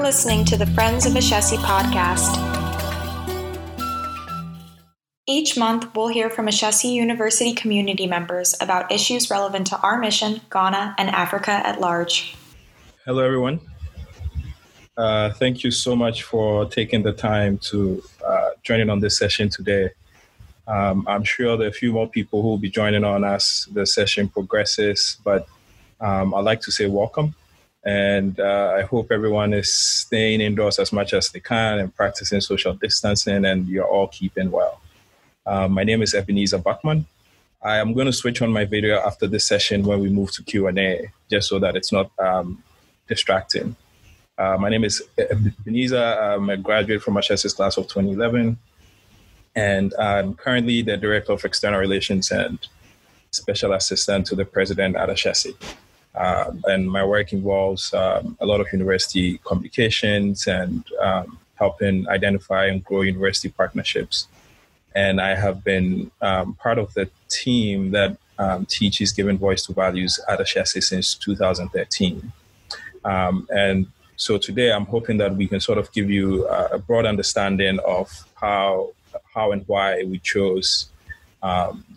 Listening to the Friends of Ashesi podcast. Each month, we'll hear from Ashesi University community members about issues relevant to our mission, Ghana, and Africa at large. Hello, everyone. Uh, thank you so much for taking the time to uh, join in on this session today. Um, I'm sure there are a few more people who will be joining on as the session progresses, but um, I'd like to say welcome. And uh, I hope everyone is staying indoors as much as they can and practicing social distancing, and you're all keeping well. Uh, my name is Ebenezer Bachman. I am going to switch on my video after this session when we move to Q&A, just so that it's not um, distracting. Uh, my name is Ebenezer. I'm a graduate from Ashesi's class of 2011, and I'm currently the Director of External Relations and Special Assistant to the President at Ashesi. Uh, and my work involves um, a lot of university communications and um, helping identify and grow university partnerships. And I have been um, part of the team that um, teaches Giving Voice to Values at Ashesi since 2013. Um, and so today I'm hoping that we can sort of give you a broad understanding of how, how and why we chose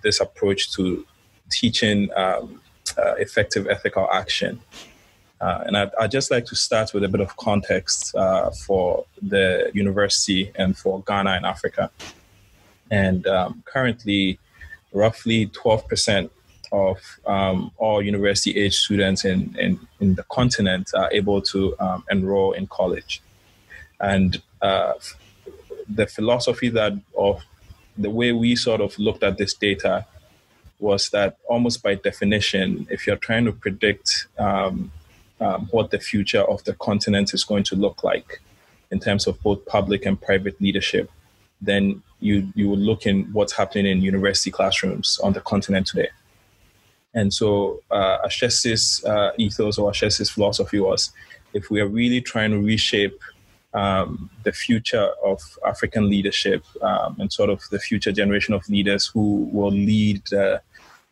this approach to teaching um, uh, effective ethical action. Uh, and I'd, I'd, just like to start with a bit of context uh, for the university and for Ghana and Africa. And um, currently, roughly 12% of um, all university age students in, in, in, the continent are able to um, enroll in college. And uh, the philosophy that of the way we sort of looked at this data was that almost by definition, if you're trying to predict um, um, what the future of the continent is going to look like in terms of both public and private leadership, then you you will look in what's happening in university classrooms on the continent today. And so uh, Ashesi's uh, ethos or Ashesi's philosophy was if we are really trying to reshape um, the future of African leadership um, and sort of the future generation of leaders who will lead the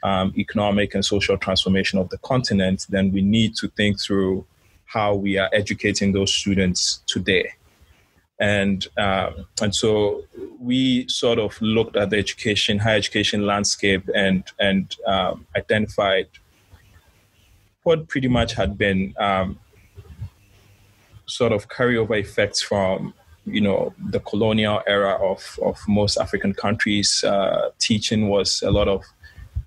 um, economic and social transformation of the continent, then we need to think through how we are educating those students today. And um, and so we sort of looked at the education, higher education landscape, and and um, identified what pretty much had been um, sort of carryover effects from you know the colonial era of of most African countries. Uh, teaching was a lot of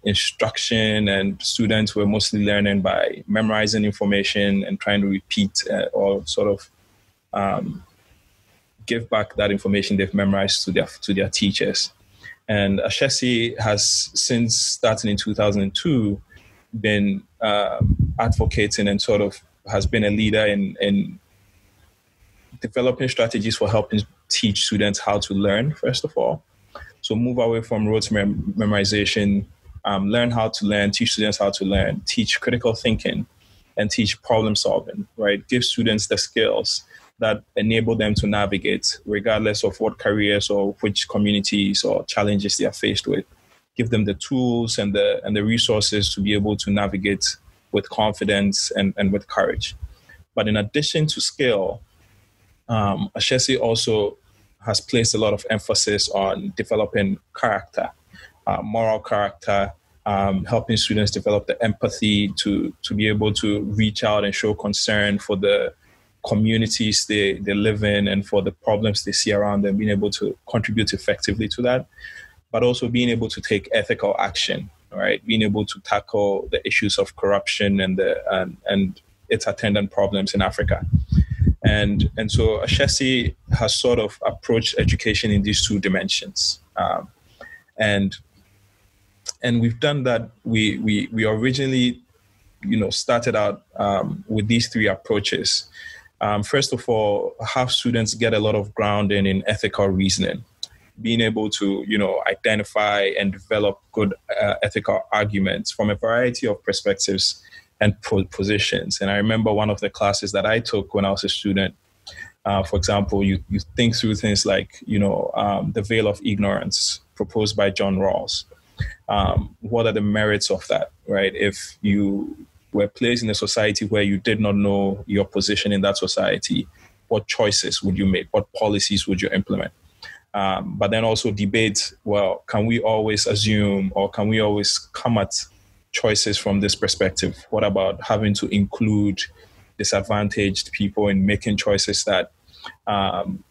instruction and students were mostly learning by memorizing information and trying to repeat uh, or sort of um, give back that information they've memorized to their to their teachers. And Ashesi has since starting in 2002 been uh, advocating and sort of has been a leader in in developing strategies for helping teach students how to learn first of all. So move away from rote mem- memorization um, learn how to learn, teach students how to learn, teach critical thinking, and teach problem solving, right? Give students the skills that enable them to navigate, regardless of what careers or which communities or challenges they are faced with. Give them the tools and the and the resources to be able to navigate with confidence and, and with courage. But in addition to skill, um, Ashesi also has placed a lot of emphasis on developing character uh, moral character, um, helping students develop the empathy to to be able to reach out and show concern for the communities they, they live in and for the problems they see around them, being able to contribute effectively to that, but also being able to take ethical action, right? Being able to tackle the issues of corruption and the and, and its attendant problems in Africa. And and so Ashesi has sort of approached education in these two dimensions. Um, and and we've done that. We we we originally, you know, started out um, with these three approaches. Um, first of all, have students get a lot of grounding in ethical reasoning, being able to you know identify and develop good uh, ethical arguments from a variety of perspectives and positions. And I remember one of the classes that I took when I was a student. Uh, for example, you, you think through things like, you know, um, the veil of ignorance proposed by John Rawls um, what are the merits of that, right? If you were placed in a society where you did not know your position in that society, what choices would you make? What policies would you implement? Um, but then also debate well, can we always assume or can we always come at choices from this perspective? What about having to include disadvantaged people in making choices that, um,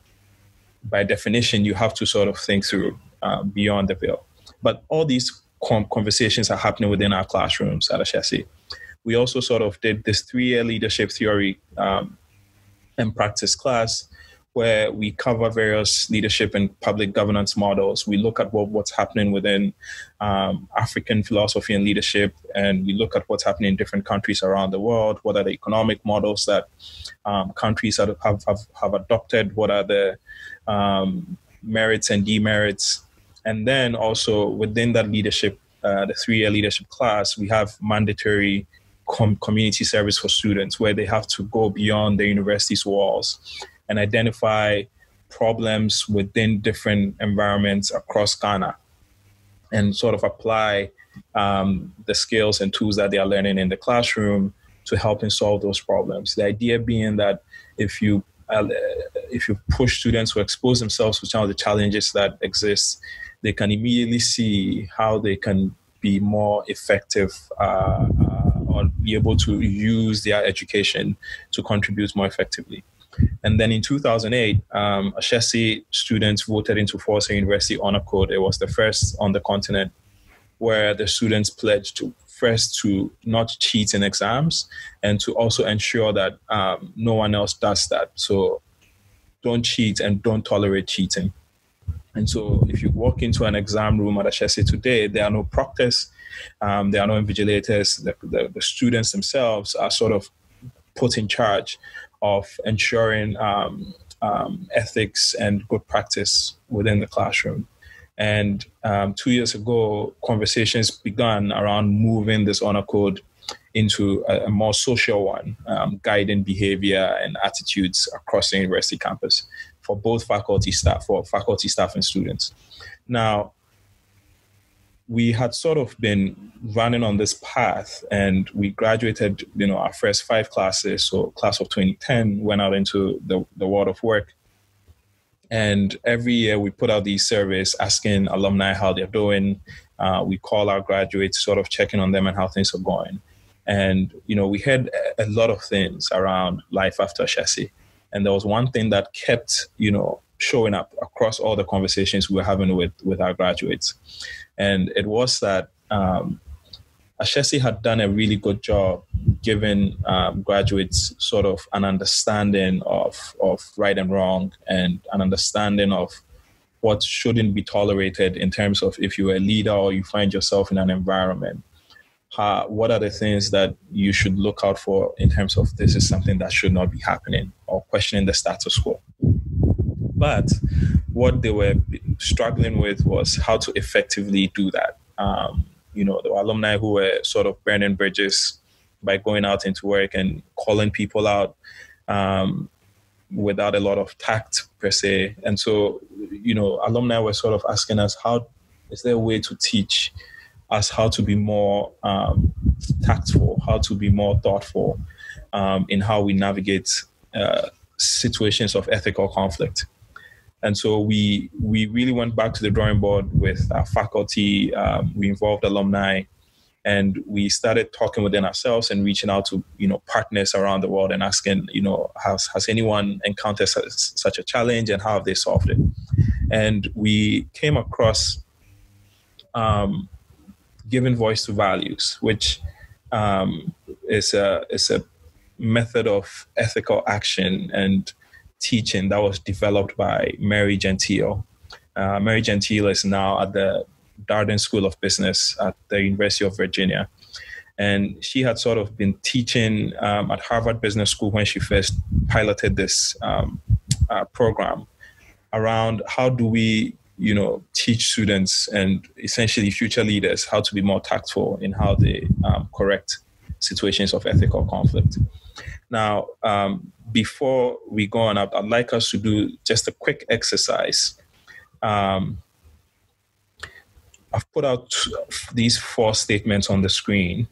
by definition, you have to sort of think through uh, beyond the veil? But all these conversations are happening within our classrooms at Ashesi. We also sort of did this three year leadership theory um, and practice class where we cover various leadership and public governance models. We look at what, what's happening within um, African philosophy and leadership, and we look at what's happening in different countries around the world. What are the economic models that um, countries have, have, have, adopted? What are the um, merits and demerits? And then also within that leadership, uh, the three year leadership class, we have mandatory com- community service for students where they have to go beyond the university's walls and identify problems within different environments across Ghana and sort of apply um, the skills and tools that they are learning in the classroom to help solve those problems. The idea being that if you uh, if you push students to expose themselves to some of the challenges that exist, they can immediately see how they can be more effective uh, uh, or be able to use their education to contribute more effectively. And then in 2008, um, Ashesi students voted into Forza University Honor Code. It was the first on the continent where the students pledged to first to not cheat in exams and to also ensure that um, no one else does that. So don't cheat and don't tolerate cheating. And so if you walk into an exam room at Ashesi today, there are no proctors, um, there are no invigilators. The, the, the students themselves are sort of put in charge of ensuring um, um, ethics and good practice within the classroom. And um, two years ago, conversations began around moving this honor code into a, a more social one, um, guiding behavior and attitudes across the university campus for both faculty staff, for faculty staff and students. Now, we had sort of been running on this path and we graduated you know our first five classes so class of 2010 went out into the, the world of work. And every year we put out these surveys asking alumni how they're doing. Uh, we call our graduates sort of checking on them and how things are going. And you know we had a lot of things around life after Ashesi and there was one thing that kept you know showing up across all the conversations we were having with with our graduates and it was that um, Ashesi had done a really good job giving um, graduates sort of an understanding of, of right and wrong and an understanding of what shouldn't be tolerated in terms of if you're a leader or you find yourself in an environment. How, what are the things that you should look out for in terms of this is something that should not be happening or questioning the status quo? But what they were struggling with was how to effectively do that. Um, you know, the alumni who were sort of burning bridges by going out into work and calling people out um, without a lot of tact per se. And so, you know, alumni were sort of asking us, how is there a way to teach us how to be more um, tactful, how to be more thoughtful um, in how we navigate uh, situations of ethical conflict? And so we we really went back to the drawing board with our faculty. Um, we involved alumni, and we started talking within ourselves and reaching out to you know partners around the world and asking you know has has anyone encountered such, such a challenge and how have they solved it? And we came across um, giving voice to values, which um, is a is a method of ethical action and teaching that was developed by Mary Gentile. Uh, Mary Gentile is now at the Darden School of Business at the University of Virginia. And she had sort of been teaching um, at Harvard Business School when she first piloted this um, uh, program around how do we, you know, teach students and essentially future leaders how to be more tactful in how they um, correct situations of ethical conflict. Now, um, before we go on, I'd, I'd, like us to do just a quick exercise. Um, I've put out these four statements on the screen.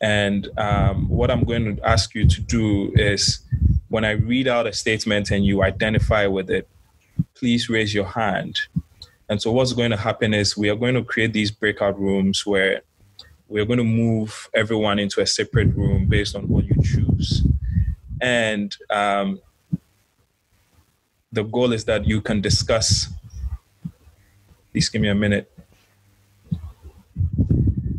And um, what I'm going to ask you to do is when I read out a statement and you identify with it, please raise your hand. And so, what's going to happen is we are going to create these breakout rooms where we're going to move everyone into a separate room based on what you choose. And um, the goal is that you can discuss. Please give me a minute.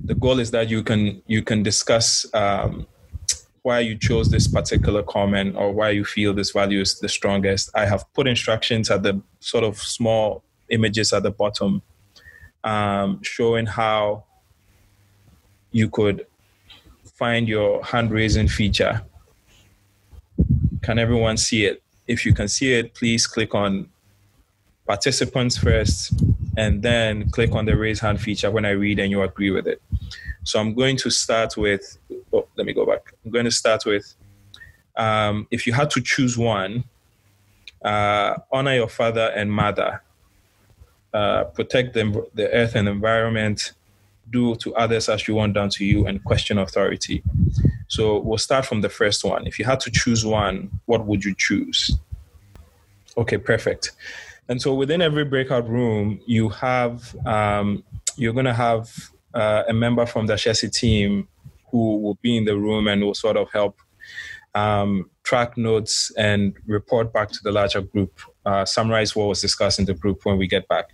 The goal is that you can you can discuss um, why you chose this particular comment or why you feel this value is the strongest. I have put instructions at the sort of small images at the bottom, um, showing how you could find your hand raising feature. Can everyone see it? If you can see it, please click on participants first and then click on the raise hand feature when I read and you agree with it. So I'm going to start with, oh, let me go back. I'm going to start with um, if you had to choose one, uh, honor your father and mother, uh, protect the, the earth and environment, do to others as you want done to you, and question authority. So we'll start from the first one. If you had to choose one, what would you choose? Okay, perfect. And so within every breakout room, you have um, you're going to have uh, a member from the Ashesi team who will be in the room and will sort of help um, track notes and report back to the larger group, uh, summarize what was discussed in the group when we get back.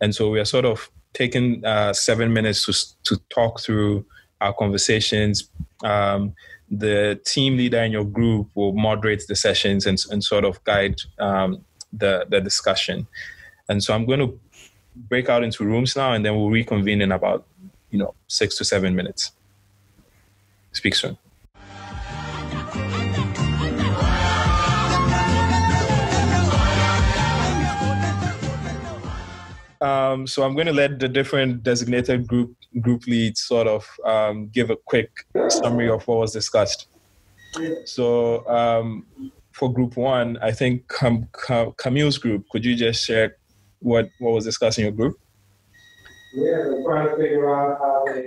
And so we are sort of taking uh, seven minutes to, to talk through our conversations. Um, the team leader in your group will moderate the sessions and, and sort of guide um, the, the discussion. And so I'm going to break out into rooms now and then we'll reconvene in about, you know, six to seven minutes. Speak soon. Um, so I'm going to let the different designated group group leads sort of um, give a quick summary of what was discussed. So um, for group one, I think Cam- Cam- Camille's group. Could you just share what what was discussed in your group?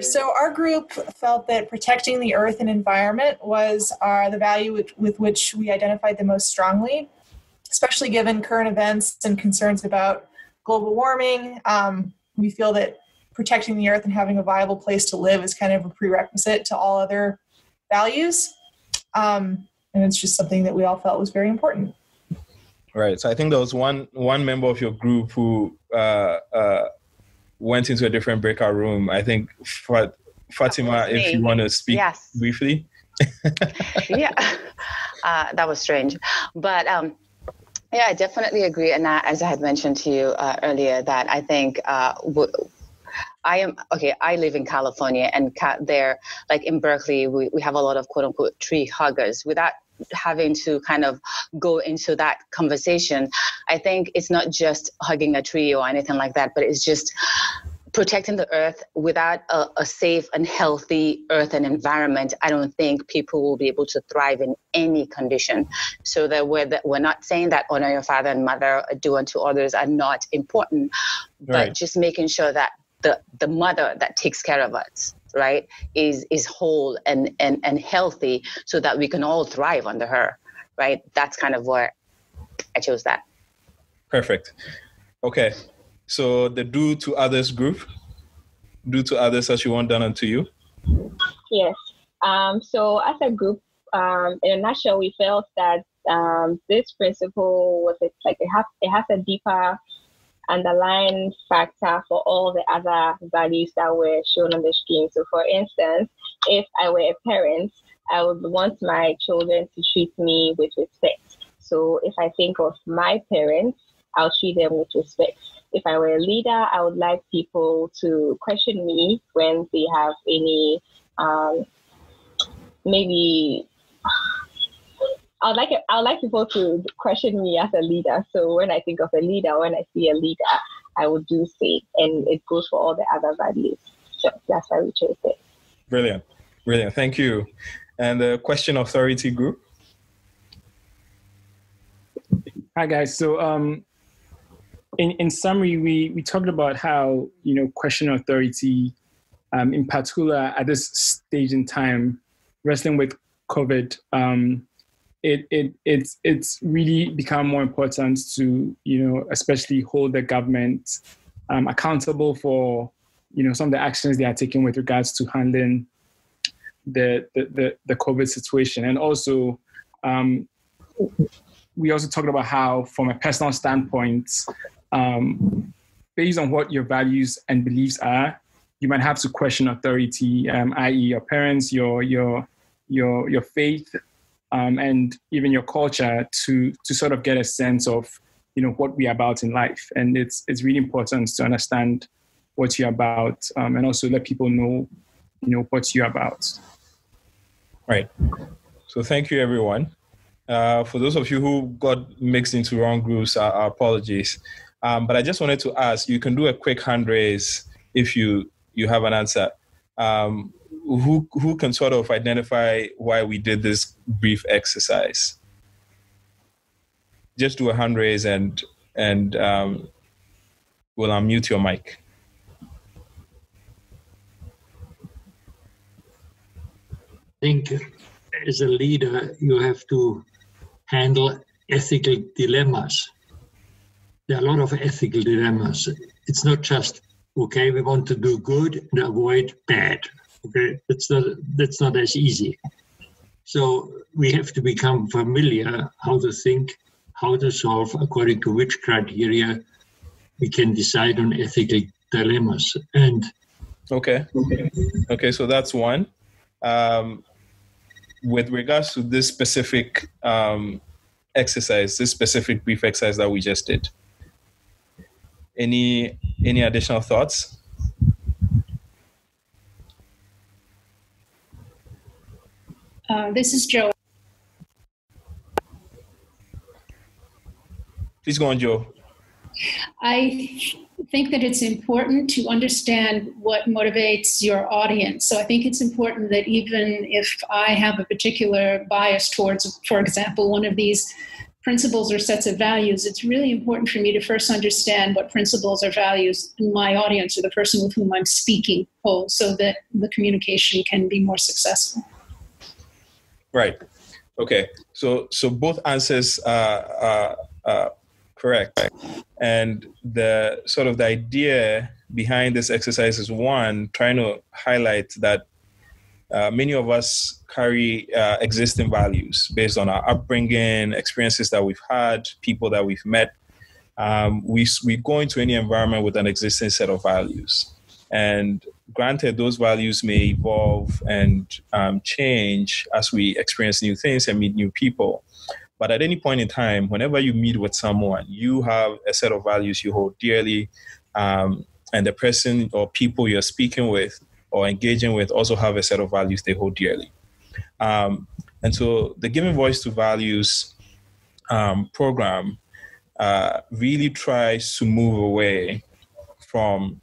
So our group felt that protecting the earth and environment was our, the value with, with which we identified the most strongly, especially given current events and concerns about global warming. Um, we feel that protecting the earth and having a viable place to live is kind of a prerequisite to all other values. Um, and it's just something that we all felt was very important. Right. So I think there was one one member of your group who uh, uh, went into a different breakout room. I think Fat- Fatima, if you want to speak yes. briefly. yeah, uh, that was strange, but um, yeah, I definitely agree. And as I had mentioned to you uh, earlier, that I think uh, w- I am okay. I live in California, and ca- there, like in Berkeley, we, we have a lot of quote unquote tree huggers. Without having to kind of go into that conversation, I think it's not just hugging a tree or anything like that, but it's just protecting the earth without a, a, safe and healthy earth and environment i don't think people will be able to thrive in any condition. So that we're, that we're not saying that honor your father and mother do unto others are not important right. but just making sure that the, the mother that takes care of us right is is whole and, and and healthy so that we can all thrive under her right? That's kind of where i chose that. Perfect. Okay so the do to others group, do to others as you want done unto you. Yes. Um, so as a group, um, in a nutshell, we felt that um, this principle was like it has it has a deeper underlying factor for all the other values that were shown on the screen. So, for instance, if I were a parent, I would want my children to treat me with respect. So, if I think of my parents, I'll treat them with respect if I were a leader, I would like people to question me when they have any um, maybe. I'd like I'd like people to question me as a leader. So when I think of a leader, when I see a leader, I would do say, and it goes for all the other values. So that's why we chose it. Brilliant, brilliant. Thank you. And the question authority group. Hi guys. So um, in, in summary, we, we talked about how, you know, question authority, um, in particular at this stage in time, wrestling with COVID, um, it it it's it's really become more important to you know especially hold the government um, accountable for you know some of the actions they are taking with regards to handling the the the, the COVID situation, and also um, we also talked about how, from a personal standpoint, um, based on what your values and beliefs are, you might have to question authority, um, i.e., your parents, your your your your faith, um, and even your culture, to to sort of get a sense of you know what we're about in life. And it's it's really important to understand what you're about, um, and also let people know you know what you're about. Right. So thank you, everyone. Uh, for those of you who got mixed into wrong groups, our apologies. Um, but I just wanted to ask, you can do a quick hand raise if you you have an answer. Um, who who can sort of identify why we did this brief exercise? Just do a hand raise and and um, we'll unmute your mic. I think as a leader, you have to handle ethical dilemmas. There are a lot of ethical dilemmas. It's not just okay, we want to do good and avoid bad. Okay, that's not that's not as easy. So we have to become familiar how to think, how to solve according to which criteria we can decide on ethical dilemmas. And okay, okay, so that's one. Um, with regards to this specific um, exercise, this specific brief exercise that we just did, any any additional thoughts? Uh, this is Joe. Please go on, Joe. I think that it's important to understand what motivates your audience. So I think it's important that even if I have a particular bias towards, for example, one of these principles or sets of values, it's really important for me to first understand what principles or values my audience or the person with whom I'm speaking hold so that the communication can be more successful. Right. Okay. So so both answers are, are, are correct. And the sort of the idea behind this exercise is one, trying to highlight that uh, many of us carry uh, existing values based on our upbringing, experiences that we've had, people that we've met. Um, we, we go into any environment with an existing set of values. And granted, those values may evolve and um, change as we experience new things and meet new people. But at any point in time, whenever you meet with someone, you have a set of values you hold dearly, um, and the person or people you're speaking with or engaging with also have a set of values they hold dearly. Um, and so the Giving Voice to Values um, program uh, really tries to move away from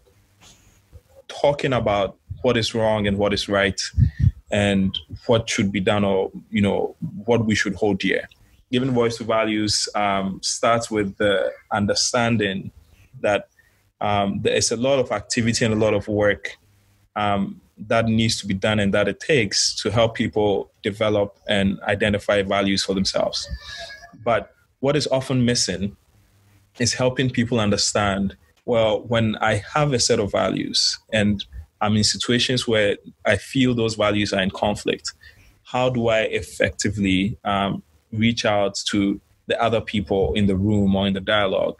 talking about what is wrong and what is right and what should be done or you know what we should hold dear giving voice to values um, starts with the understanding that um, there is a lot of activity and a lot of work um, that needs to be done and that it takes to help people develop and identify values for themselves. But what is often missing is helping people understand well, when I have a set of values and I'm in situations where I feel those values are in conflict, how do I effectively um, reach out to the other people in the room or in the dialogue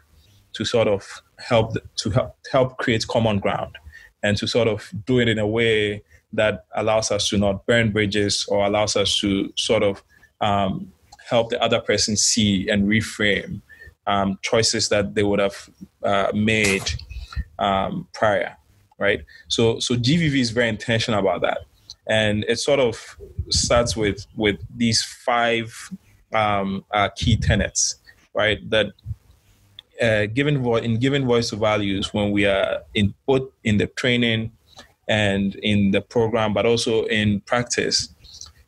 to sort of help to help, help create common ground and to sort of do it in a way that allows us to not burn bridges or allows us to sort of um, help the other person see and reframe um, choices that they would have uh, made um, prior right so so gvv is very intentional about that and it sort of starts with with these five um, uh, key tenets, right? That uh, given vo- in giving voice to values when we are in both in the training and in the program, but also in practice,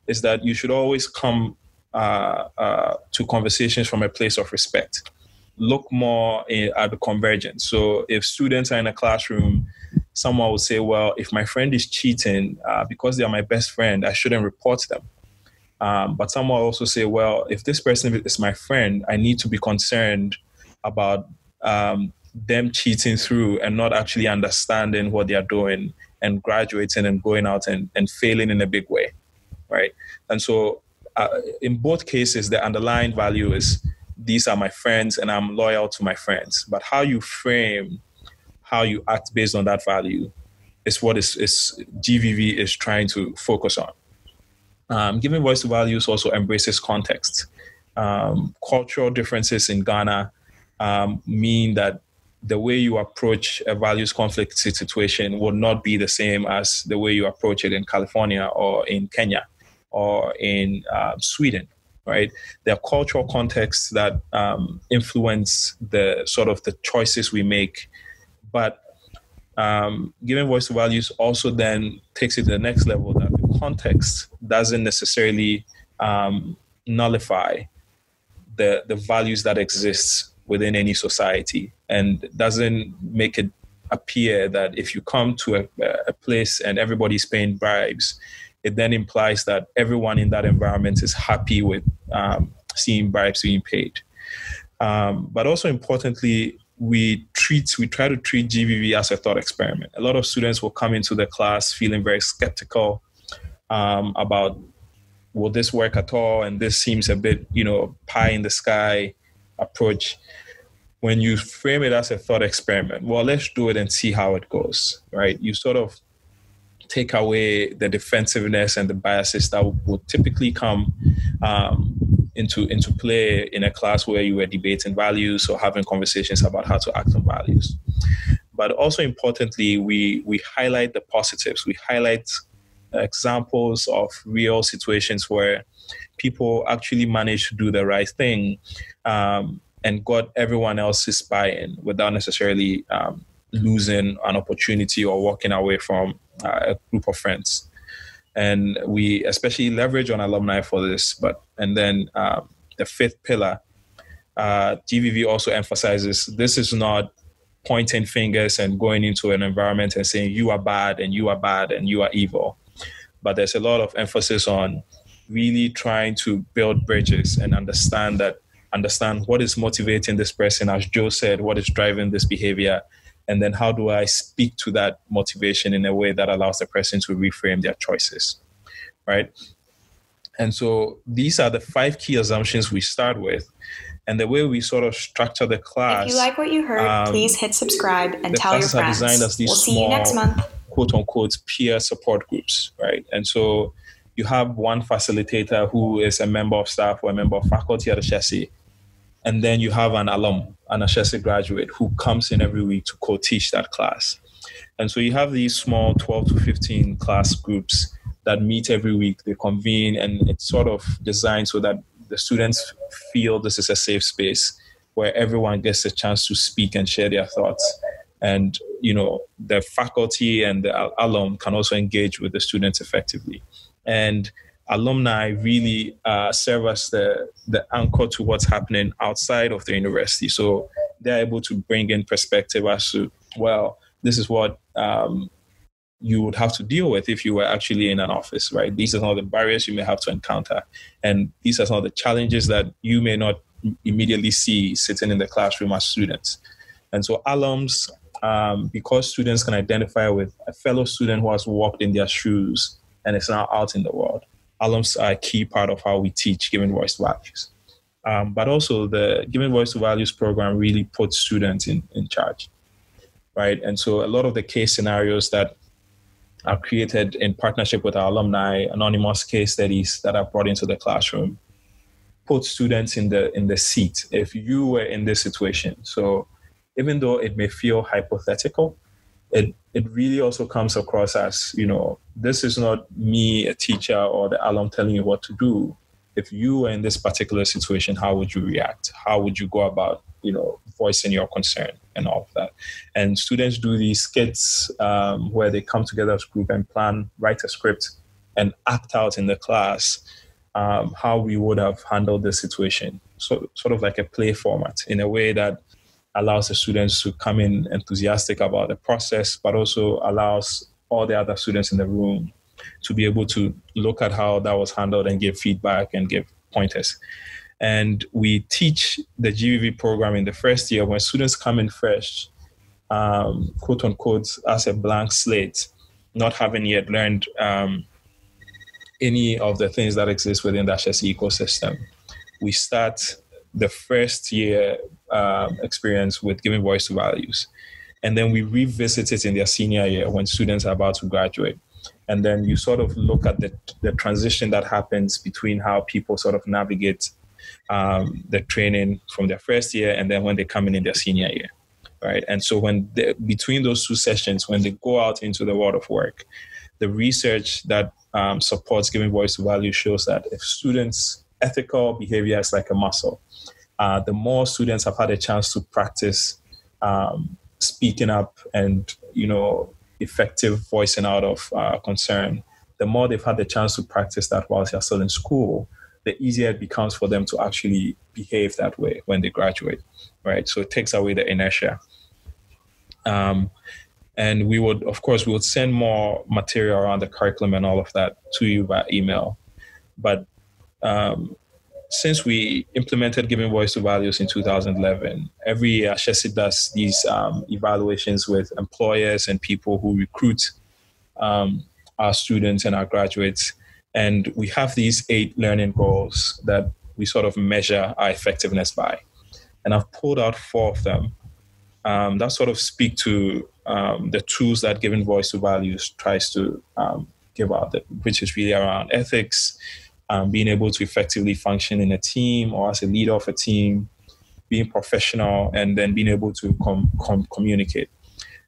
is that you should always come uh, uh, to conversations from a place of respect. Look more in, at the convergence. So if students are in a classroom, someone will say, "Well, if my friend is cheating uh, because they are my best friend, I shouldn't report them." Um, but someone will also say, well, if this person is my friend, I need to be concerned about um, them cheating through and not actually understanding what they are doing and graduating and going out and, and failing in a big way, right? And so, uh, in both cases, the underlying value is these are my friends and I'm loyal to my friends. But how you frame how you act based on that value is what is, is GVV is trying to focus on. Um, giving voice to values also embraces context. Um, cultural differences in Ghana um, mean that the way you approach a values conflict situation will not be the same as the way you approach it in California or in Kenya or in uh, Sweden, right? There are cultural contexts that um, influence the sort of the choices we make, but um, giving voice to values also then takes it to the next level that the context doesn't necessarily um, nullify the the values that exist within any society and doesn't make it appear that if you come to a, a place and everybody's paying bribes, it then implies that everyone in that environment is happy with um, seeing bribes being paid. Um, but also importantly, we treat we try to treat GVV as a thought experiment. A lot of students will come into the class feeling very skeptical um, about will this work at all, and this seems a bit you know pie in the sky approach when you frame it as a thought experiment well let's do it and see how it goes right? You sort of take away the defensiveness and the biases that would typically come um, into into play in a class where you were debating values or having conversations about how to act on values. But also importantly we we highlight the positives. We highlight examples of real situations where people actually manage to do the right thing um, and got everyone else's buy-in without necessarily um, losing an opportunity or walking away from uh, a group of friends. And we especially leverage on alumni for this. But and then um, the fifth pillar, uh, GVV also emphasizes this is not pointing fingers and going into an environment and saying you are bad and you are bad and you are evil. But there's a lot of emphasis on really trying to build bridges and understand that understand what is motivating this person as joe said what is driving this behavior and then how do i speak to that motivation in a way that allows the person to reframe their choices right and so these are the five key assumptions we start with and the way we sort of structure the class. If you like what you heard, um, please hit subscribe and tell your friends. The classes Are designed as these we'll small, next month. quote unquote peer support groups, right? And so you have one facilitator who is a member of staff or a member of faculty at Ashesi, and then you have an alum, an Ashesi graduate who comes in every week to co-teach that class. And so you have these small 12 to 15 class groups that meet every week. They convene, and it's sort of designed so that the students feel this is a safe space where everyone gets a chance to speak and share their thoughts. And you know, the faculty and the alum can also engage with the students effectively and alumni really uh, serve as the, the anchor to what's happening outside of the university. So they're able to bring in perspective as to, well, this is what um, you would have to deal with if you were actually in an office, right? These are some of the barriers you may have to encounter. And these are some of the challenges that you may not immediately see sitting in the classroom as students. And so alums, um, because students can identify with a fellow student who has walked in their shoes and is now out in the world. Alums are a key part of how we teach giving voice to values. Um, but also the giving voice to values program really puts students in, in charge, right? And so a lot of the case scenarios that are created in partnership with our alumni, anonymous case studies that are brought into the classroom, put students in the in the seat if you were in this situation. So even though it may feel hypothetical, it it really also comes across as you know this is not me a teacher or the alum telling you what to do. If you were in this particular situation how would you react? How would you go about you know voicing your concern and all of that? And students do these skits um, where they come together as a group and plan write a script and act out in the class um, how we would have handled the situation. So sort of like a play format in a way that allows the students to come in enthusiastic about the process, but also allows all the other students in the room to be able to look at how that was handled and give feedback and give pointers. And we teach the GVV program in the first year when students come in fresh, um, quote unquote, as a blank slate, not having yet learned um, any of the things that exist within the Ashesi ecosystem. We start the first year um, experience with giving voice to values. And then we revisit it in their senior year when students are about to graduate. And then you sort of look at the, the transition that happens between how people sort of navigate um, the training from their first year and then when they come in in their senior year. Right. And so when they, between those two sessions, when they go out into the world of work, the research that um, supports giving voice to value shows that if students' ethical behavior is like a muscle, uh, the more students have had a chance to practice um, speaking up and you know effective voicing out of uh, concern, the more they've had the chance to practice that whilst they're still in school, the easier it becomes for them to actually behave that way when they graduate, right? So it takes away the inertia. Um, and we would, of course, we would send more material around the curriculum and all of that to you by email. But um, since we implemented giving voice to values in 2011, every year Ashesi does these um, evaluations with employers and people who recruit um, our students and our graduates. And we have these eight learning goals that we sort of measure our effectiveness by. And I've pulled out four of them um, that sort of speak to um, the tools that giving voice to values tries to um, give out, which is really around ethics, um, being able to effectively function in a team or as a leader of a team, being professional, and then being able to com- com- communicate.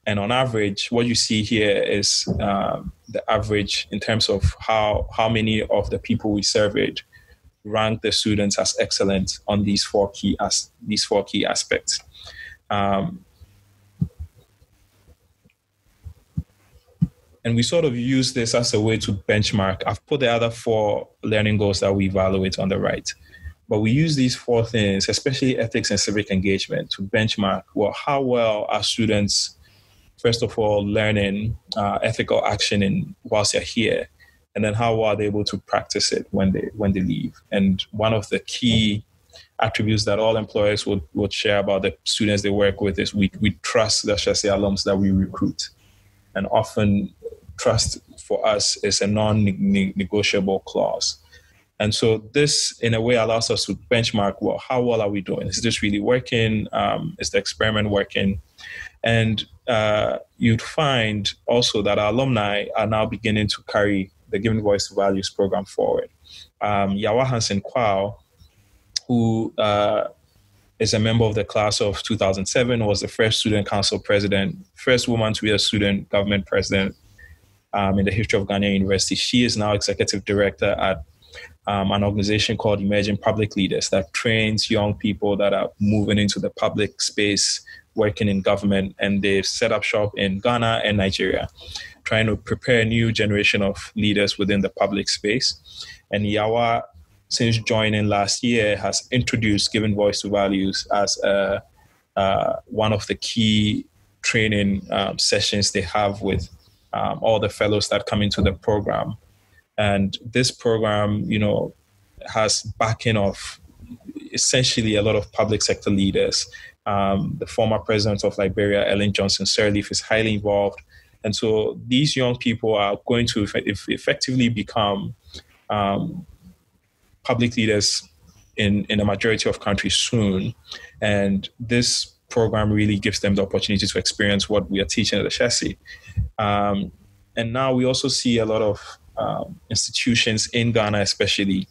And on average, what you see here is um, the average in terms of how how many of the people we surveyed rank the students as excellent on these four key as these four key aspects. Um, and we sort of use this as a way to benchmark. I've put the other four learning goals that we evaluate on the right. But we use these four things, especially ethics and civic engagement, to benchmark well how well are students, first of all, learning uh, ethical action in whilst they're here, and then how well are they able to practice it when they when they leave. And one of the key attributes that all employers would, would share about the students they work with is we, we trust the Ashesi alums that we recruit. And often trust for us is a non-negotiable clause. And so this, in a way, allows us to benchmark, well, how well are we doing? Is this really working? Um, is the experiment working? And uh, you'd find also that our alumni are now beginning to carry the Giving Voice to Values program forward. Um, Yawa Hansen Quao, who uh, is a member of the class of 2007, was the first student council president, first woman to be a student government president um, in the history of Ghana University. She is now executive director at um, an organization called Emerging Public Leaders that trains young people that are moving into the public space, working in government, and they've set up shop in Ghana and Nigeria, trying to prepare a new generation of leaders within the public space. And Yawa, since joining last year, has introduced Giving Voice to Values as a, uh, one of the key training um, sessions they have with um, all the fellows that come into the program. And this program, you know, has backing of essentially a lot of public sector leaders. Um, the former president of Liberia, Ellen Johnson Sirleaf, is highly involved. And so these young people are going to effectively become um, public leaders in, in a majority of countries soon. And this program really gives them the opportunity to experience what we are teaching at the Ashesi. Um, and now we also see a lot of um, institutions in Ghana, especially,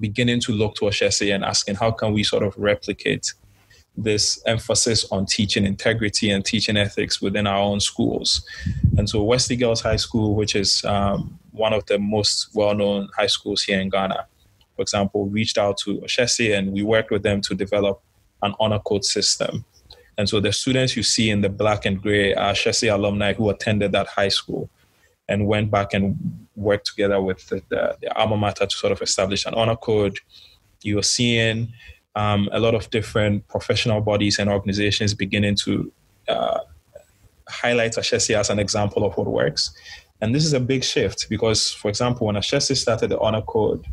beginning to look to Ashesi and asking how can we sort of replicate this emphasis on teaching integrity and teaching ethics within our own schools. And so, Wesley Girls High School, which is um, one of the most well known high schools here in Ghana, for example, reached out to Ashesi and we worked with them to develop an honor code system. And so the students you see in the black and gray are alumni who attended that high school and went back and worked together with the, the, the alma mater to sort of establish an honor code. You're seeing um, a lot of different professional bodies and organizations beginning to uh, highlight Ashesi as an example of what works. And this is a big shift because, for example, when Ashesi started the honor code,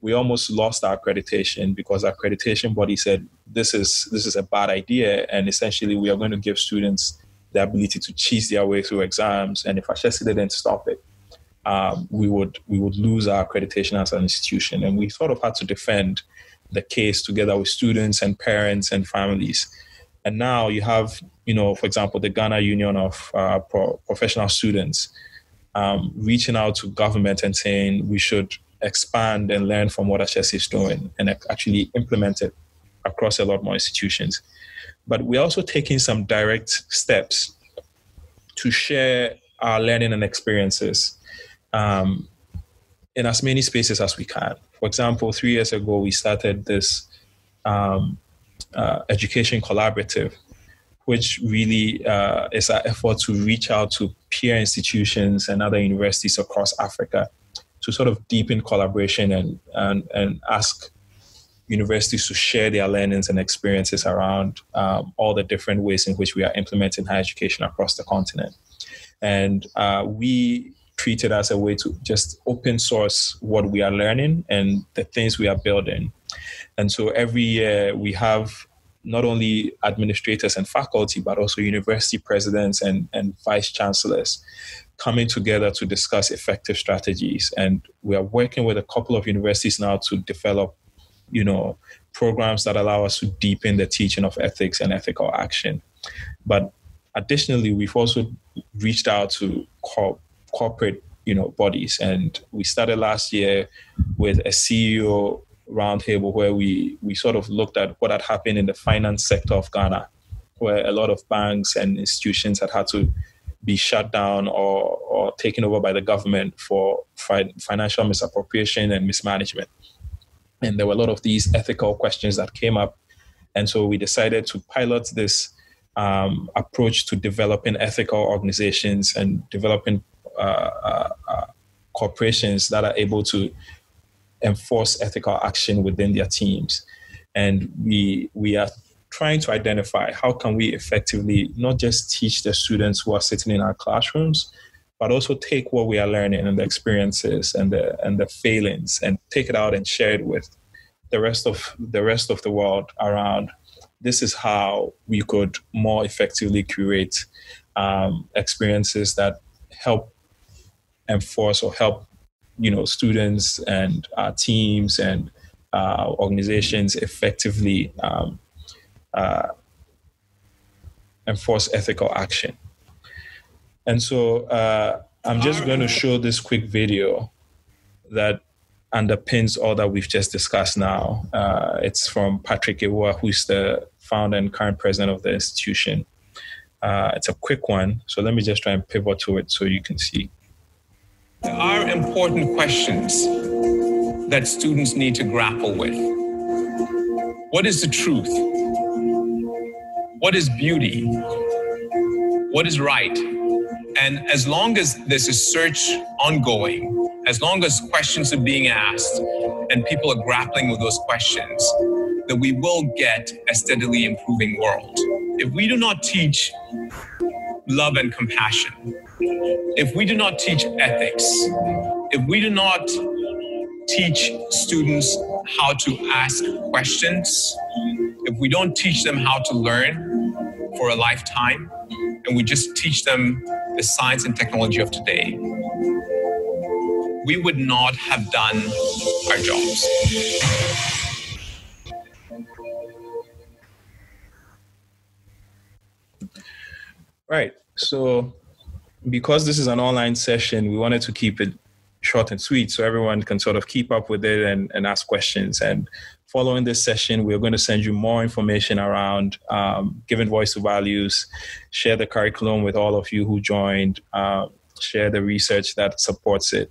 we almost lost our accreditation because our accreditation body said this is this is a bad idea, and essentially we are going to give students the ability to cheese their way through exams. And if Ashesi didn't stop it, um, we would we would lose our accreditation as an institution. And we sort of had to defend the case together with students and parents and families. And now you have, you know, for example, the Ghana Union of uh, Pro- Professional Students um, reaching out to government and saying we should expand and learn from what Ashesi is doing and actually implement it across a lot more institutions. But we're also taking some direct steps to share our learning and experiences um, in as many spaces as we can. For example, three years ago, we started this um, uh, education collaborative, which really uh, is an effort to reach out to peer institutions and other universities across Africa to sort of deepen collaboration and, and, and ask universities to share their learnings and experiences around um, all the different ways in which we are implementing higher education across the continent. And uh, we treat it as a way to just open source what we are learning and the things we are building. And so every year we have not only administrators and faculty, but also university presidents and, and vice chancellors coming together to discuss effective strategies. And we are working with a couple of universities now to develop, you know, programs that allow us to deepen the teaching of ethics and ethical action. But additionally, we've also reached out to co- corporate, you know, bodies, and we started last year with a CEO roundtable where we we sort of looked at what had happened in the finance sector of Ghana, where a lot of banks and institutions had had to be shut down or, or taken over by the government for fi- financial misappropriation and mismanagement. And there were a lot of these ethical questions that came up. And so we decided to pilot this um, approach to developing ethical organizations and developing uh, uh, uh, corporations that are able to enforce ethical action within their teams. And we, we are trying to identify how can we effectively not just teach the students who are sitting in our classrooms but also take what we are learning and the experiences and the and the failings and take it out and share it with the rest of the rest of the world around. This is how we could more effectively curate um, experiences that help enforce or help you know students and uh, teams and uh, organizations effectively um, uh, enforce ethical action. And so uh, I'm just going to show this quick video that underpins all that we've just discussed now. Uh, it's from Patrick Awuah, who's the founder and current president of the institution. Uh, it's a quick one, so let me just try and pivot to it so you can see. There are important questions that students need to grapple with. What is the truth? What is beauty, what is right. And as long as there's a search ongoing, as long as questions are being asked and people are grappling with those questions, that we will get a steadily improving world. If we do not teach love and compassion, if we do not teach ethics, if we do not teach students how to ask questions, if we don't teach them how to learn for a lifetime, and we just teach them the science and technology of today, we would not have done our jobs. Right. So, because this is an online session, we wanted to keep it short and sweet so everyone can sort of keep up with it and, and ask questions. And following this session, we're going to send you more information around um, giving voice to values, share the curriculum with all of you who joined, uh, share the research that supports it,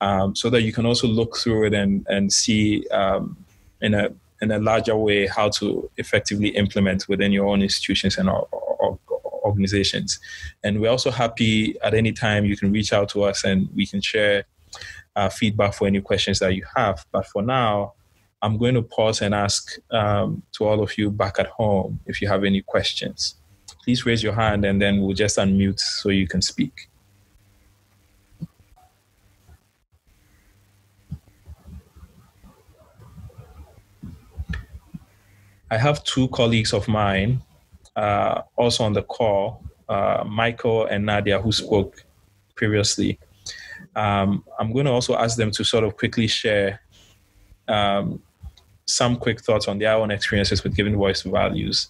um, so that you can also look through it and, and see um, in a in a larger way how to effectively implement within your own institutions and or, or, organizations. And we're also happy at any time you can reach out to us and we can share uh, feedback for any questions that you have. But for now, I'm going to pause and ask um, to all of you back at home if you have any questions. Please raise your hand and then we'll just unmute so you can speak. I have two colleagues of mine uh, also on the call, uh, Michael and Nadia, who spoke previously. Um, I'm going to also ask them to sort of quickly share um, some quick thoughts on their own experiences with giving voice to values.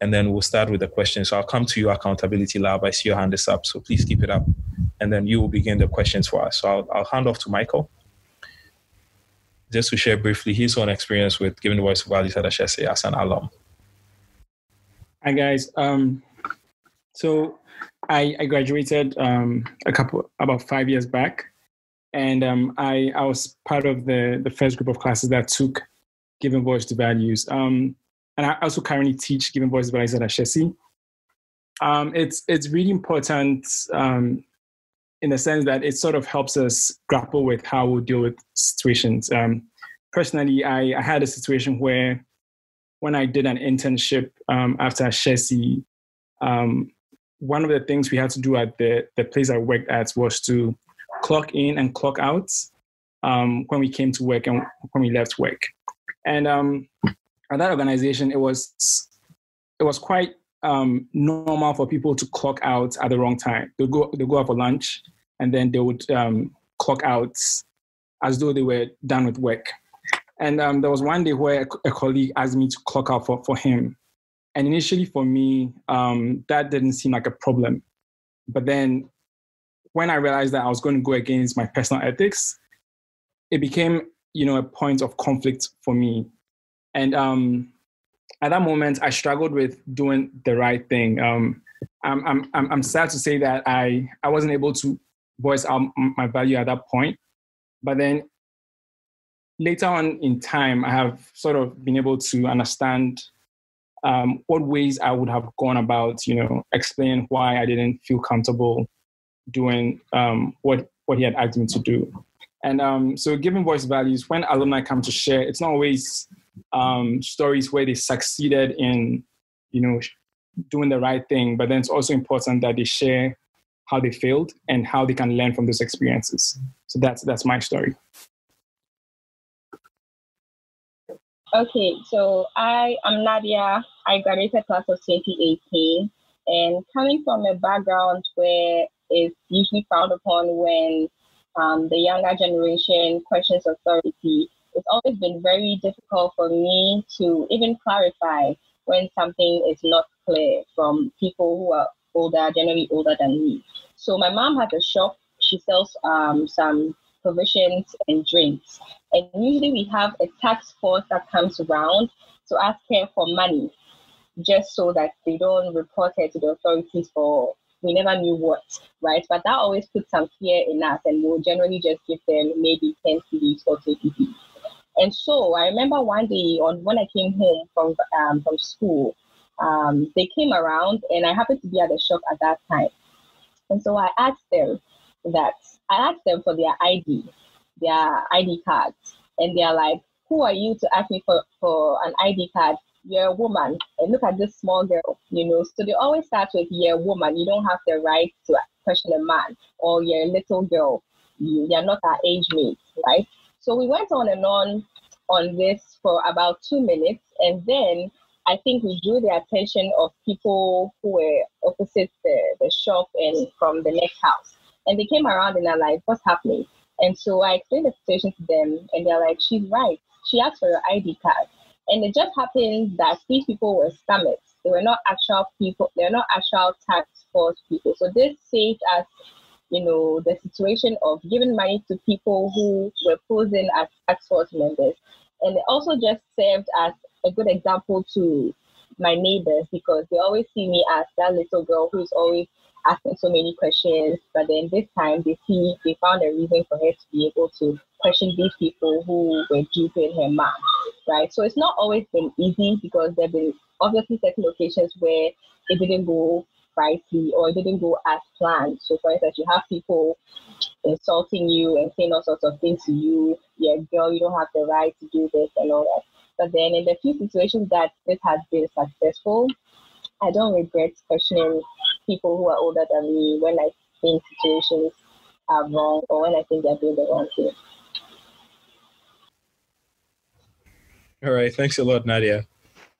And then we'll start with the questions. So I'll come to you, Accountability Lab. I see your hand is up, so please keep it up. And then you will begin the questions for us. So I'll, I'll hand off to Michael just to share briefly his own experience with giving voice to values at Ashesi as an alum. Hi guys. Um, so I, I graduated um, a couple about five years back, and um, I I was part of the the first group of classes that took giving voice to values. Um, and I also currently teach giving voice to values at Ashesi. Um, it's it's really important um, in the sense that it sort of helps us grapple with how we deal with situations. Um, personally, I, I, had a situation where when I did an internship after Ashesi, um, one of the things we had to do at the, the place I worked at was to clock in and clock out um, when we came to work and when we left work. And um, at that organization, it was it was quite um, normal for people to clock out at the wrong time. They go they go out for lunch, and then they would um, clock out as though they were done with work. And um, there was one day where a, colleague asked me to clock out for, for him. And initially, for me, um, that didn't seem like a problem. But then, when I realized that I was going to go against my personal ethics, it became, you know, a point of conflict for me. And um, at that moment, I struggled with doing the right thing. Um, I'm, I'm, I'm sad to say that I, I wasn't able to voice out my value at that point. But then later on in time, I have sort of been able to understand um, what ways I would have gone about, you know, explaining why I didn't feel comfortable doing um, what what he had asked me to do. And um, so, giving voice values, when alumni come to share, it's not always um, stories where they succeeded in, you know, doing the right thing, but then it's also important that they share how they failed and how they can learn from those experiences. So that's that's my story. Okay, so I am Nadia. I graduated class of 2018, and coming from a background where it's usually frowned upon when um, the younger generation questions authority, it's always been very difficult for me to even clarify when something is not clear from people who are older, generally older than me. So my mom has a shop. She sells um, some provisions and drinks. And usually we have a tax force that comes around to ask her for money, just so that they don't report her to the authorities for we never knew what, right? But that always puts some fear in us, and we'll generally just give them maybe 10 cedis or 20 cedis. And so I remember one day on when I came home from um, from school, um, they came around, and I happened to be at the shop at that time. And so I asked them that I asked them for their ID, their ID cards, and they're like, "Who are you to ask me for for an ID card? You're a woman, and look at this small girl, you know." So they always start with, "You're a woman. You don't have the right to question a man," or "You're a little girl. You, you're not our age mate, right?" So we went on and on on this for about two minutes, and then I think we drew the attention of people who were opposite the, the shop and from the next house. And they came around and they're like, what's happening? And so I explained the situation to them and they're like, she's right. She asked for your ID card. And it just happened that these people were scammers. They were not actual people, they're not actual tax force people. So this saved us, you know, the situation of giving money to people who were posing as tax force members. And it also just served as a good example to my neighbors because they always see me as that little girl who's always asking so many questions. But then this time they see they found a reason for her to be able to question these people who were duping her mom. Right. So it's not always been easy because there have been obviously certain occasions where it didn't go rightly or it didn't go as planned. So for instance, you have people insulting you and saying all sorts of things to you. Yeah, girl, you don't have the right to do this and all that. But then in the few situations that this has been successful, I don't regret questioning people who are older than me when I think situations are wrong or when I think they're doing the wrong thing. All right, thanks a lot, Nadia.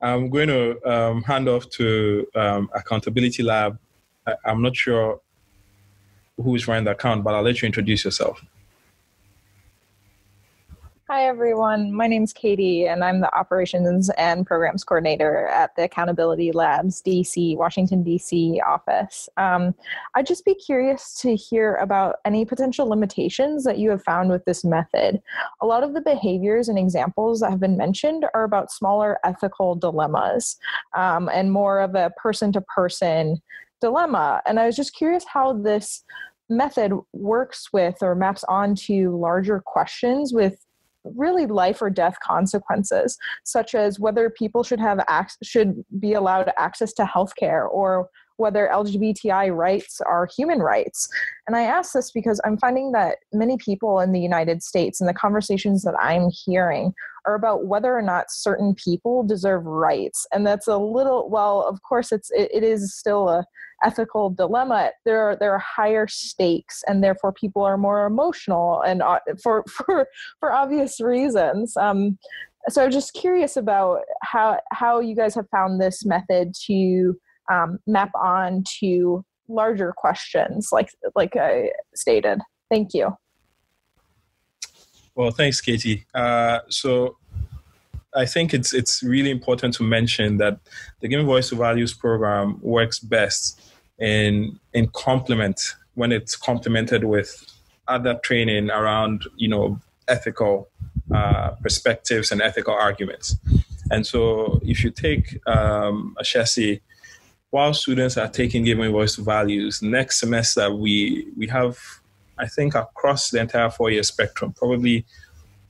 I'm going to um, hand off to um, Accountability Lab. I, I'm not sure who is running the account, but I'll let you introduce yourself. Hi, everyone. My name's Katie, and I'm the Operations and Programs Coordinator at the Accountability Labs DC, Washington, DC office. Um, I'd just be curious to hear about any potential limitations that you have found with this method. A lot of the behaviors and examples that have been mentioned are about smaller ethical dilemmas um, and more of a person to person dilemma. And I was just curious how this method works with or maps onto larger questions with really life or death consequences, such as whether people should have ac- should be allowed access to healthcare or whether LGBTI rights are human rights. And I ask this because I'm finding that many people in the United States and the conversations that I'm hearing are about whether or not certain people deserve rights. And that's a little well, of course it's it, it is still a ethical dilemma there are there are higher stakes and therefore people are more emotional and uh, for for for obvious reasons. Um, so i'm just curious about how how you guys have found this method to um, map on to larger questions like like i stated. Thank you. Well thanks katie. Uh, so I think it's it's really important to mention that the Giving Voice to Values program works best in in complement when it's complemented with other training around you know ethical uh, perspectives and ethical arguments. And so, if you take um, Ashesi, while students are taking Giving Voice to Values, next semester we we have, I think, across the entire four-year spectrum, probably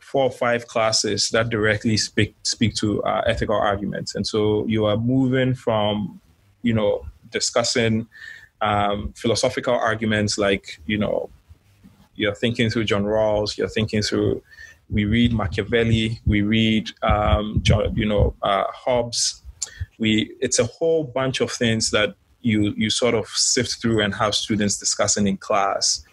four or five classes that directly speak speak to uh, ethical arguments. And so, you are moving from, you know, discussing um, philosophical arguments like, you know, you're thinking through John Rawls, you're thinking through, we read Machiavelli, we read, um, John, you know, uh, Hobbes. We, it's a whole bunch of things that you, you sort of sift through and have students discussing in class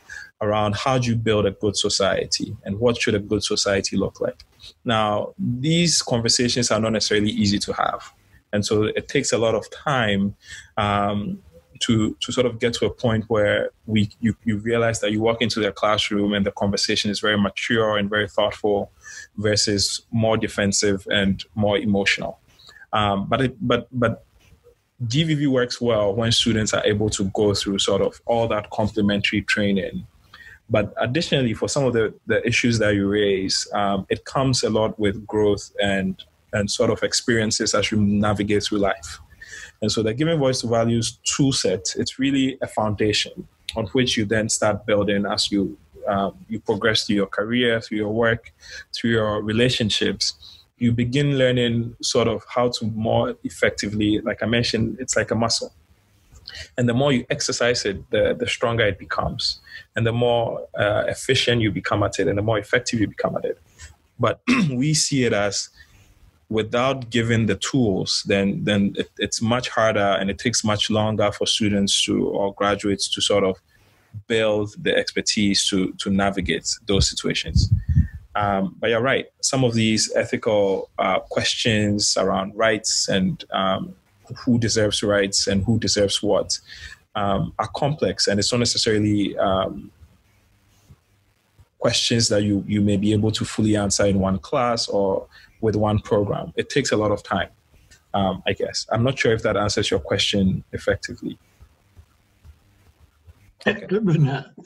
around how do you build a good society and what should a good society look like. Now, these conversations are not necessarily easy to have and so it takes a lot of time um, to to sort of get to a point where we you, you realize that you walk into the classroom and the conversation is very mature and very thoughtful versus more defensive and more emotional. Um, but it, but but GVV works well when students are able to go through sort of all that complementary training. But additionally, for some of the, the issues that you raise, um, it comes a lot with growth and and sort of experiences as you navigate through life. And so the Giving Voice to Values tool set, it's really a foundation on which you then start building as you um, you progress through your career, through your work, through your relationships. You begin learning sort of how to more effectively, like I mentioned, it's like a muscle. And the more you exercise it, the, the stronger it becomes. And the more uh, efficient you become at it, and the more effective you become at it. But we see it as without giving the tools, then then it, it's much harder and it takes much longer for students to or graduates to sort of build the expertise to to navigate those situations. Um, but you're right. Some of these ethical uh, questions around rights and um, who deserves rights and who deserves what um, are complex, and it's not necessarily um, questions that you you may be able to fully answer in one class or with one program. It takes a lot of time, um, I guess. I'm not sure if that answers your question effectively. Okay.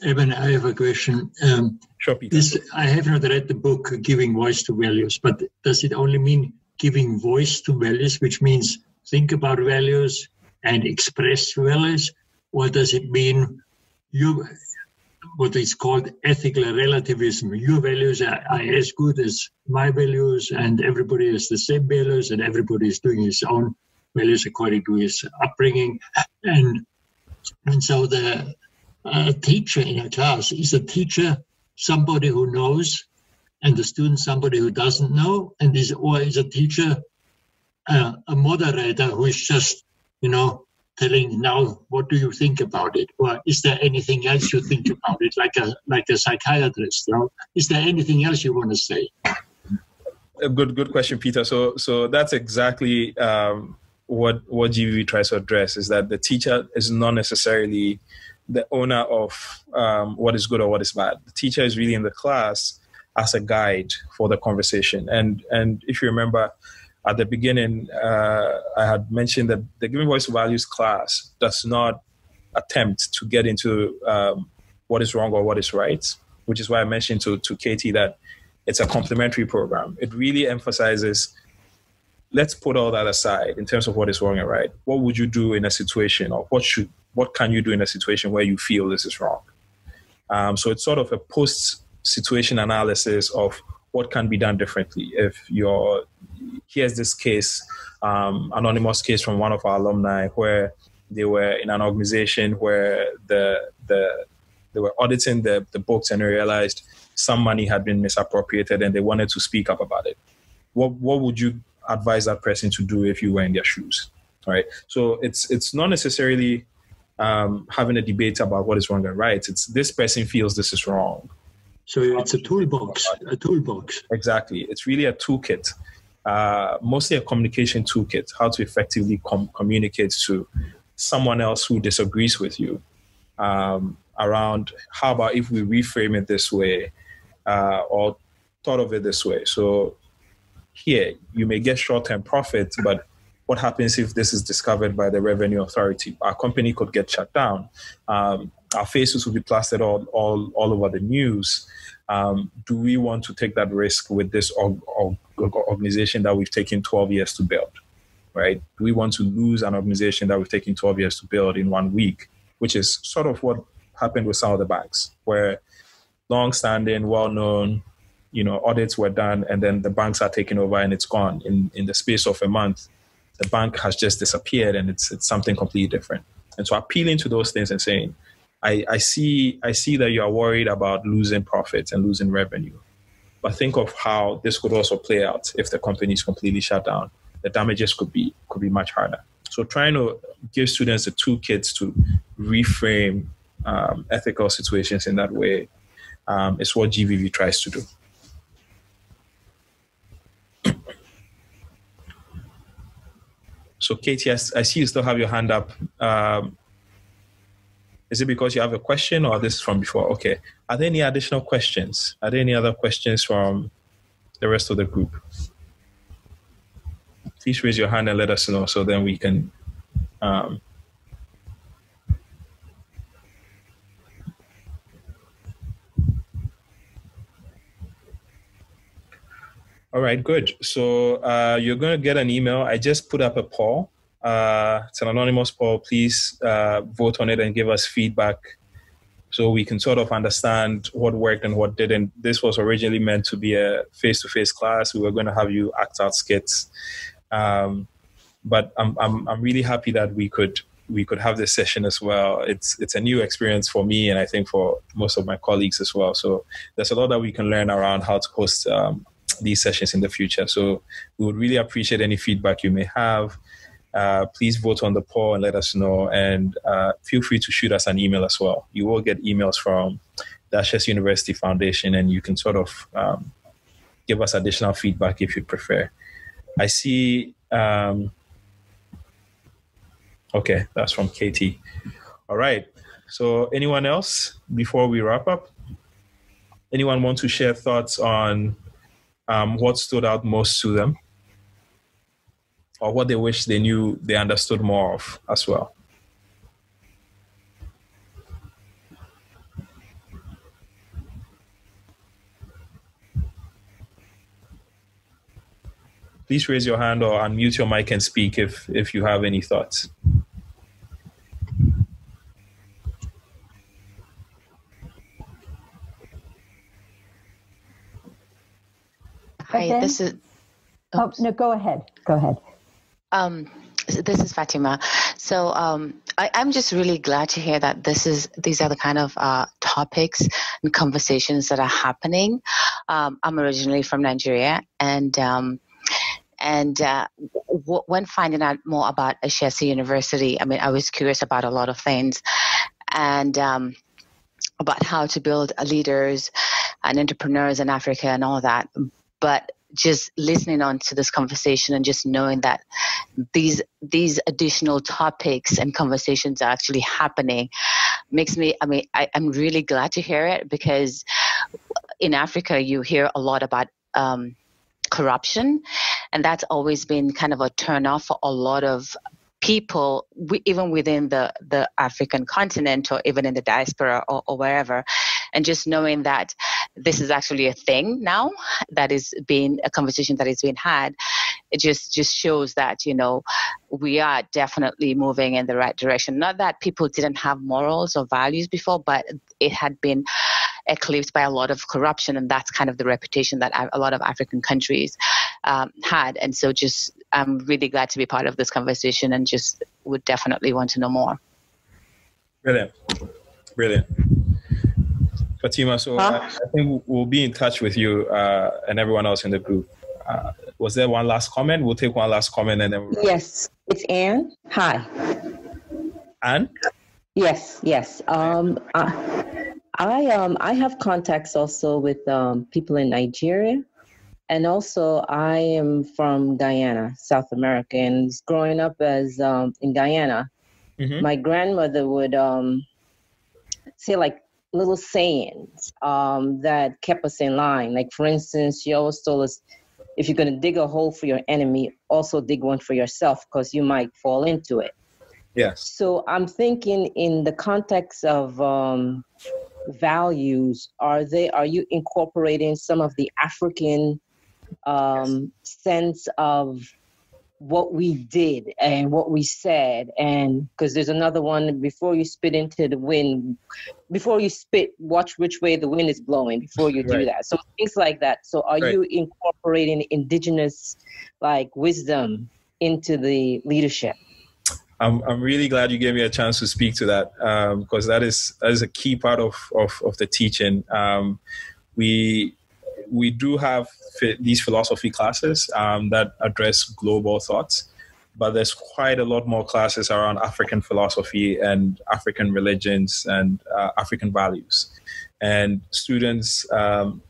Eben, I have a question. Um, sure, Peter. This, I have not read the book Giving Voice to Values, but does it only mean giving voice to values, which means think about values and express values, or does it mean you what is called ethical relativism. Your values are, are, as good as my values, and everybody has the same values, and everybody is doing his own values according to his upbringing. And and so the uh, teacher in a class is a teacher somebody who knows, and the student somebody who doesn't know, and is or is a teacher uh, a moderator who is just you know telling now what do you think about it or is there anything else you think about it like a like a psychiatrist you know? is there anything else you want to say a good good question, Peter. So so that's exactly um, what what GVV tries to address is that the teacher is not necessarily the owner of um, what is good or what is bad. The teacher is really in the class as a guide for the conversation. And and if you remember, at the beginning, uh, I had mentioned that the Giving Voice Values class does not attempt to get into um, what is wrong or what is right, which is why I mentioned to to Katie that it's a complementary program. It really emphasizes let's put all that aside in terms of what is wrong and right. What would you do in a situation, or what should what can you do in a situation where you feel this is wrong? Um, so it's sort of a post situation analysis of what can be done differently. If you're here's this case, um, anonymous case from one of our alumni where they were in an organization where the the they were auditing the, the books and they realized some money had been misappropriated and they wanted to speak up about it. What what would you advise that person to do if you were in their shoes? Right. So it's it's not necessarily um, having a debate about what is wrong and right. It's this person feels this is wrong. So it's a toolbox. A toolbox. Exactly. It's really a toolkit. Uh, mostly a communication toolkit. How to effectively com- communicate to someone else who disagrees with you. Um, around how about if we reframe it this way uh, or thought of it this way. So here, you may get short term profit, but what happens if this is discovered by the revenue authority? Our company could get shut down. Um, our faces will be plastered all, all, all over the news. Um, do we want to take that risk with this org- organization that we've taken 12 years to build? Right? Do we want to lose an organization that we've taken 12 years to build in one week? Which is sort of what happened with some of the banks, where long-standing, well-known, you know, audits were done, and then the banks are taken over and it's gone in in the space of a month. The bank has just disappeared, and it's it's something completely different. And so, appealing to those things and saying, I, I see I see that you are worried about losing profits and losing revenue, but think of how this could also play out if the company is completely shut down. The damages could be could be much harder. So, trying to give students the toolkits to reframe um, ethical situations in that way um, is what GVV tries to do. So, Katie, I, see you still have your hand up. Um, is it because you have a question or this is from before? Okay. Are there any additional questions? Are there any other questions from the rest of the group? Please raise your hand and let us know so then we can um, All right, good. So uh, you're going to get an email. I just put up a poll. Uh, it's an anonymous poll. Please uh, vote on it and give us feedback so we can sort of understand what worked and what didn't. This was originally meant to be a face to face class. We were going to have you act out skits. Um, but I'm, I'm, I'm really happy that we could we could have this session as well. It's it's a new experience for me, and I think for most of my colleagues as well. So there's a lot that we can learn around how to host um, these sessions in the future. So we would really appreciate any feedback you may have. Uh, please vote on the poll and let us know. And uh, feel free to shoot us an email as well. You will get emails from the Ashesi University Foundation, and you can sort of um, give us additional feedback if you prefer. I see. Um, okay, that's from Katie. All right. So, anyone else before we wrap up? Anyone want to share thoughts on um, what stood out most to them or what they wish they knew they understood more of as well. Please raise your hand or unmute your mic and speak if, if you have any thoughts. Hi, this is. Oh, no, go ahead. Go ahead. Um, this is Fatima. So um, I, am just really glad to hear that this is these are the kind of uh, topics and conversations that are happening. Um, I'm originally from Nigeria, and um, and uh, w- when finding out more about Ashesi University, I mean, I was curious about a lot of things, and um, about how to build leaders and entrepreneurs in Africa and all that. But just listening on to this conversation and just knowing that these these additional topics and conversations are actually happening makes me i mean I, am really glad to hear it because in africa you hear a lot about um, corruption. And that's always been kind of a turn off for a lot of people even within the the african continent or even in the diaspora or, or wherever. And just knowing that this is actually a thing now that is being a conversation that is being had. It just just shows that you know we are definitely moving in the right direction. Not that people didn't have morals or values before but it had been eclipsed by a lot of corruption and that's kind of the reputation that a lot of african countries um, had. And so just i'm really glad to be part of this conversation and just would definitely want to know more. Brilliant. Brilliant Fatima, so huh? I, I, think we'll be in touch with you uh, and everyone else in the group. Uh, was there one last comment? We'll take one last comment and then. We'll yes, it's Anne. Hi. Anne. Yes, yes. Um, I, I um I have contacts also with um, people in Nigeria, and also I am from Guyana, South America, and growing up as um, in Guyana, mm-hmm. my grandmother would um say like little sayings um, that kept us in line. Like, for instance, she always told us if you're going to dig a hole for your enemy, also dig one for yourself because you might fall into it. Yes. So I'm thinking in the context of um, values, are they are you incorporating some of the African um, yes. sense of what we did and what we said. And because there's another one before you spit into the wind before you spit watch which way the wind is blowing before you do that. So things like that. So are right. you incorporating indigenous like wisdom into the leadership? I'm, I'm really glad you gave me a chance to speak to that because um, that is that is a key part of of, of the teaching. Um, we we do have these philosophy classes um, that address global thoughts, but there's quite a lot more classes around African philosophy and African religions and uh, African values. And students um,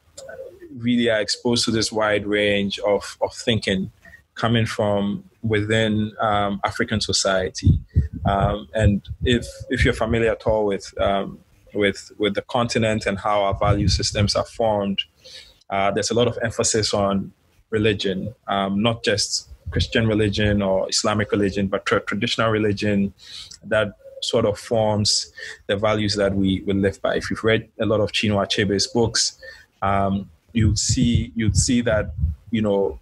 really are exposed to this wide range of, of thinking coming from within um, African society. Um, and if, if you're familiar at all with, um, with, with the continent and how our value systems are formed, uh, there's a lot of emphasis on religion, um, not just Christian religion or Islamic religion, but tra- traditional religion that sort of forms the values that we, we live by. If you've read a lot of Chinua Achebe's books, um, you'd see you'd see that you know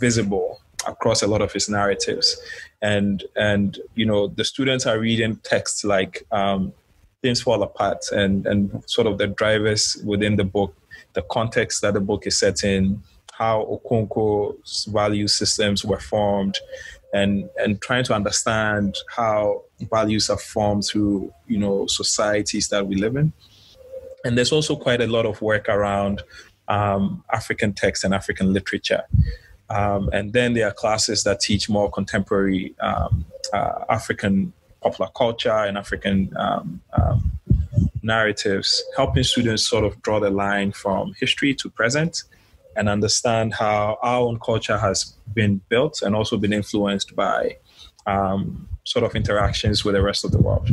visible across a lot of his narratives, and and you know the students are reading texts like um, "Things Fall Apart" and and sort of the drivers within the book the context that the book is set in, how Okonkwo's value systems were formed, and and trying to understand how values are formed through you know societies that we live in. And there's also quite a lot of work around um, African text and African literature. Um, and then there are classes that teach more contemporary um, uh, African popular culture and African um, um, narratives, helping students sort of draw the line from history to present and understand how our own culture has been built and also been influenced by um, sort of interactions with the rest of the world.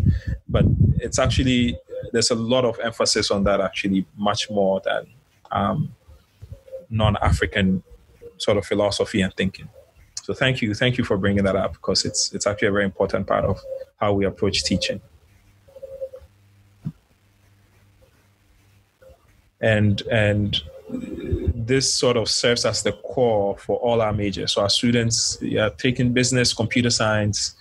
But it's actually, there's a lot of emphasis on that actually, much more than um, non African sort of philosophy and thinking. So thank you, thank you for bringing that up because it's it's actually a very important part of how we approach teaching. And and this sort of serves as the core for all our majors. So our students are taking business, computer science,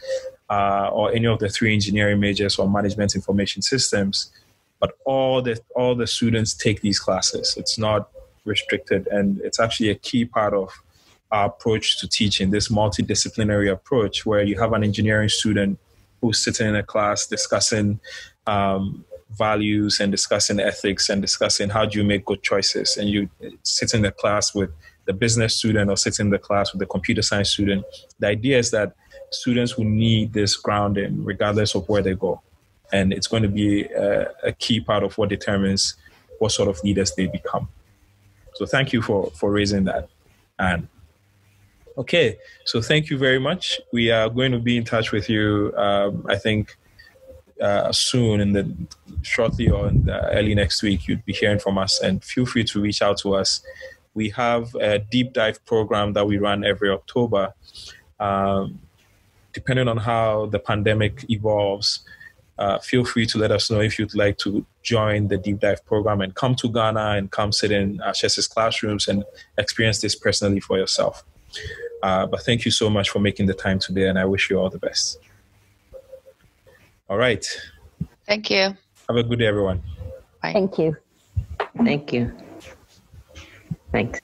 uh, or any of the three engineering majors or management information systems. But all the all the students take these classes. It's not restricted, and it's actually a key part of our approach to teaching. This multidisciplinary approach, where you have an engineering student who's sitting in a class discussing um, values and discussing ethics and discussing how do you make good choices and you sit in the class with the business student or sit in the class with the computer science student the idea is that students will need this grounding regardless of where they go and it's going to be a, a key part of what determines what sort of leaders they become so thank you for for raising that Anne. Okay, so thank you very much. We are going to be in touch with you, um, I think, uh, soon, in the shortly or the early next week. You'd be hearing from us, and feel free to reach out to us. We have a deep dive program that we run every October. Um, depending on how the pandemic evolves, uh, feel free to let us know if you'd like to join the deep dive program and come to Ghana and come sit in uh, classrooms and experience this personally for yourself. Uh, but thank you so much for making the time today, and I wish you all the best. All right. Thank you. Have a good day, everyone. Bye. Thank you. Thank you. Thanks.